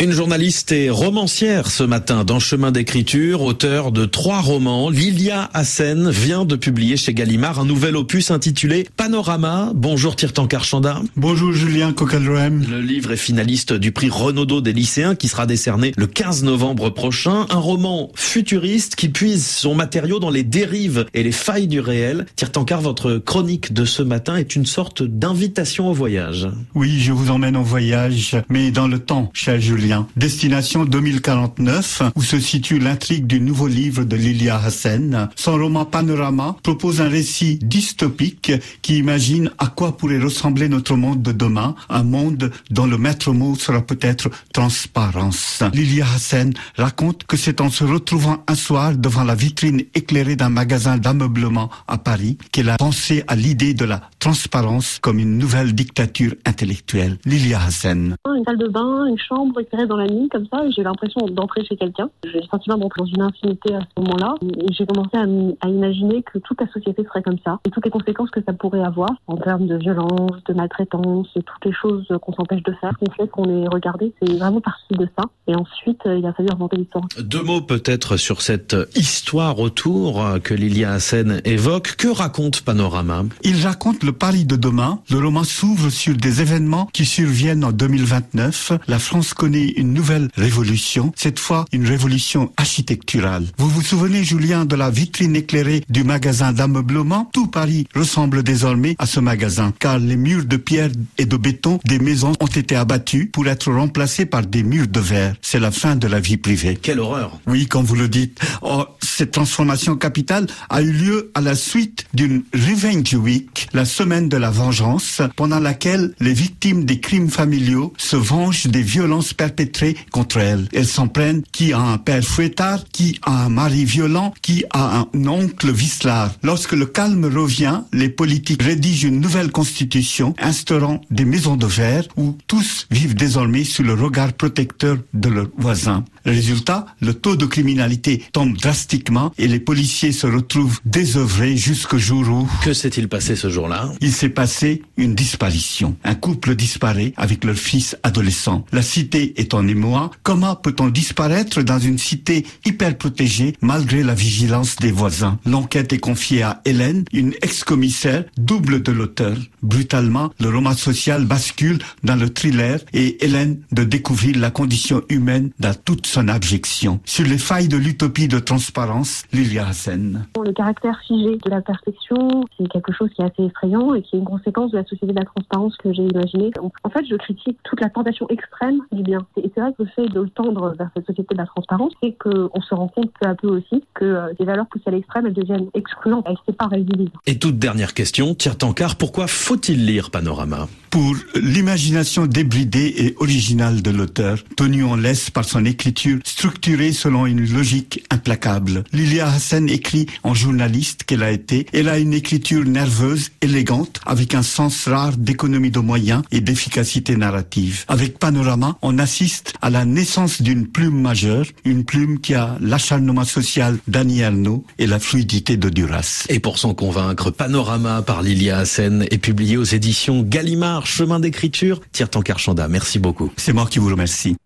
Une journaliste et romancière ce matin dans Chemin d'écriture, auteur de trois romans. Lilia Hassen vient de publier chez Gallimard un nouvel opus intitulé Panorama. Bonjour Tirtan Karchanda. Bonjour Julien Coquelroem. Le livre est finaliste du prix Renaudot des lycéens qui sera décerné le 15 novembre prochain. Un roman futuriste qui puise son matériau dans les dérives et les failles du réel. Tirtankar, votre chronique de ce matin est une sorte d'invitation au voyage. Oui, je vous emmène en voyage, mais dans le temps, cher Julien. Destination 2049, où se situe l'intrigue du nouveau livre de Lilia Hassen. Son roman Panorama propose un récit dystopique qui imagine à quoi pourrait ressembler notre monde de demain, un monde dont le maître mot sera peut-être transparence. Lilia Hassen raconte que c'est en se retrouvant un soir devant la vitrine éclairée d'un magasin d'ameublement à Paris qu'elle a pensé à l'idée de la transparence comme une nouvelle dictature intellectuelle. Lilia Hassen. Dans la nuit comme ça et j'ai l'impression d'entrer chez quelqu'un. J'ai le sentiment d'entrer dans une infinité à ce moment-là et j'ai commencé à, à, imaginer que toute la société serait comme ça et toutes les conséquences que ça pourrait avoir en termes de violence, de maltraitance, toutes les choses qu'on s'empêche de faire, qu'on fait, qu'on est regardé, c'est vraiment partie de ça. Et ensuite, il a fallu inventer l'histoire. Deux mots peut-être sur cette histoire autour que Lilia Hassen évoque. Que raconte Panorama? Il raconte le Paris de demain. Le roman s'ouvre sur des événements qui surviennent en 2029. La France connaît une nouvelle révolution, cette fois une révolution architecturale. Vous vous souvenez, Julien, de la vitrine éclairée du magasin d'ameublement? Tout Paris ressemble désormais à ce magasin, car les murs de pierre et de béton des maisons ont été abattus pour être remplacés par des murs de verre. C'est la fin de la vie privée. Quelle horreur Oui, comme vous le dites. Oh, cette transformation capitale a eu lieu à la suite d'une Revenge Week, la semaine de la vengeance, pendant laquelle les victimes des crimes familiaux se vengent des violences perpétrées contre elles. Elles s'en prennent qui a un père fouettard, qui a un mari violent, qui a un oncle vicelard. Lorsque le calme revient, les politiques rédigent une nouvelle constitution instaurant des maisons de verre où tous vivent désormais sous le regard protecteur de leurs voisins. Résultat, le taux de criminalité tombe drastiquement et les policiers se retrouvent désœuvrés jusqu'au jour où... Que s'est-il passé ce jour-là Il s'est passé une disparition. Un couple disparaît avec leur fils adolescent. La cité est en émoi. Comment peut-on disparaître dans une cité hyper protégée malgré la vigilance des voisins? L'enquête est confiée à Hélène, une ex-commissaire, double de l'auteur. Brutalement, le roman social bascule dans le thriller et Hélène de découvrir la condition humaine dans toute son abjection. Sur les failles de l'utopie de transparence, Lilia Hassen. Le caractère figé de la perfection, c'est quelque chose qui est assez effrayant et qui est une conséquence de la société de la transparence que j'ai imaginée. En fait, je critique toute la tentation extrême du bien. Et c'est vrai que le fait de tendre vers cette société de la transparence, c'est qu'on se rend compte peu à peu aussi que euh, des valeurs poussées à l'extrême, elles deviennent excluantes, elles séparent, elles divisent. Et toute dernière question, Tire Tankard, pourquoi faut-il lire Panorama? Pour l'imagination débridée et originale de l'auteur, tenue en laisse par son écriture structurée selon une logique implacable. Lilia Hassen écrit en journaliste qu'elle a été. Elle a une écriture nerveuse, élégante, avec un sens rare d'économie de moyens et d'efficacité narrative. Avec Panorama, on assiste à la naissance d'une plume majeure, une plume qui a l'acharnement social d'Annie Ernaux et la fluidité de Duras. Et pour s'en convaincre, Panorama par Lilia Hassen est publié aux éditions Gallimard, Chemin d'écriture. Tire Tankard Chanda, merci beaucoup. C'est moi qui vous remercie.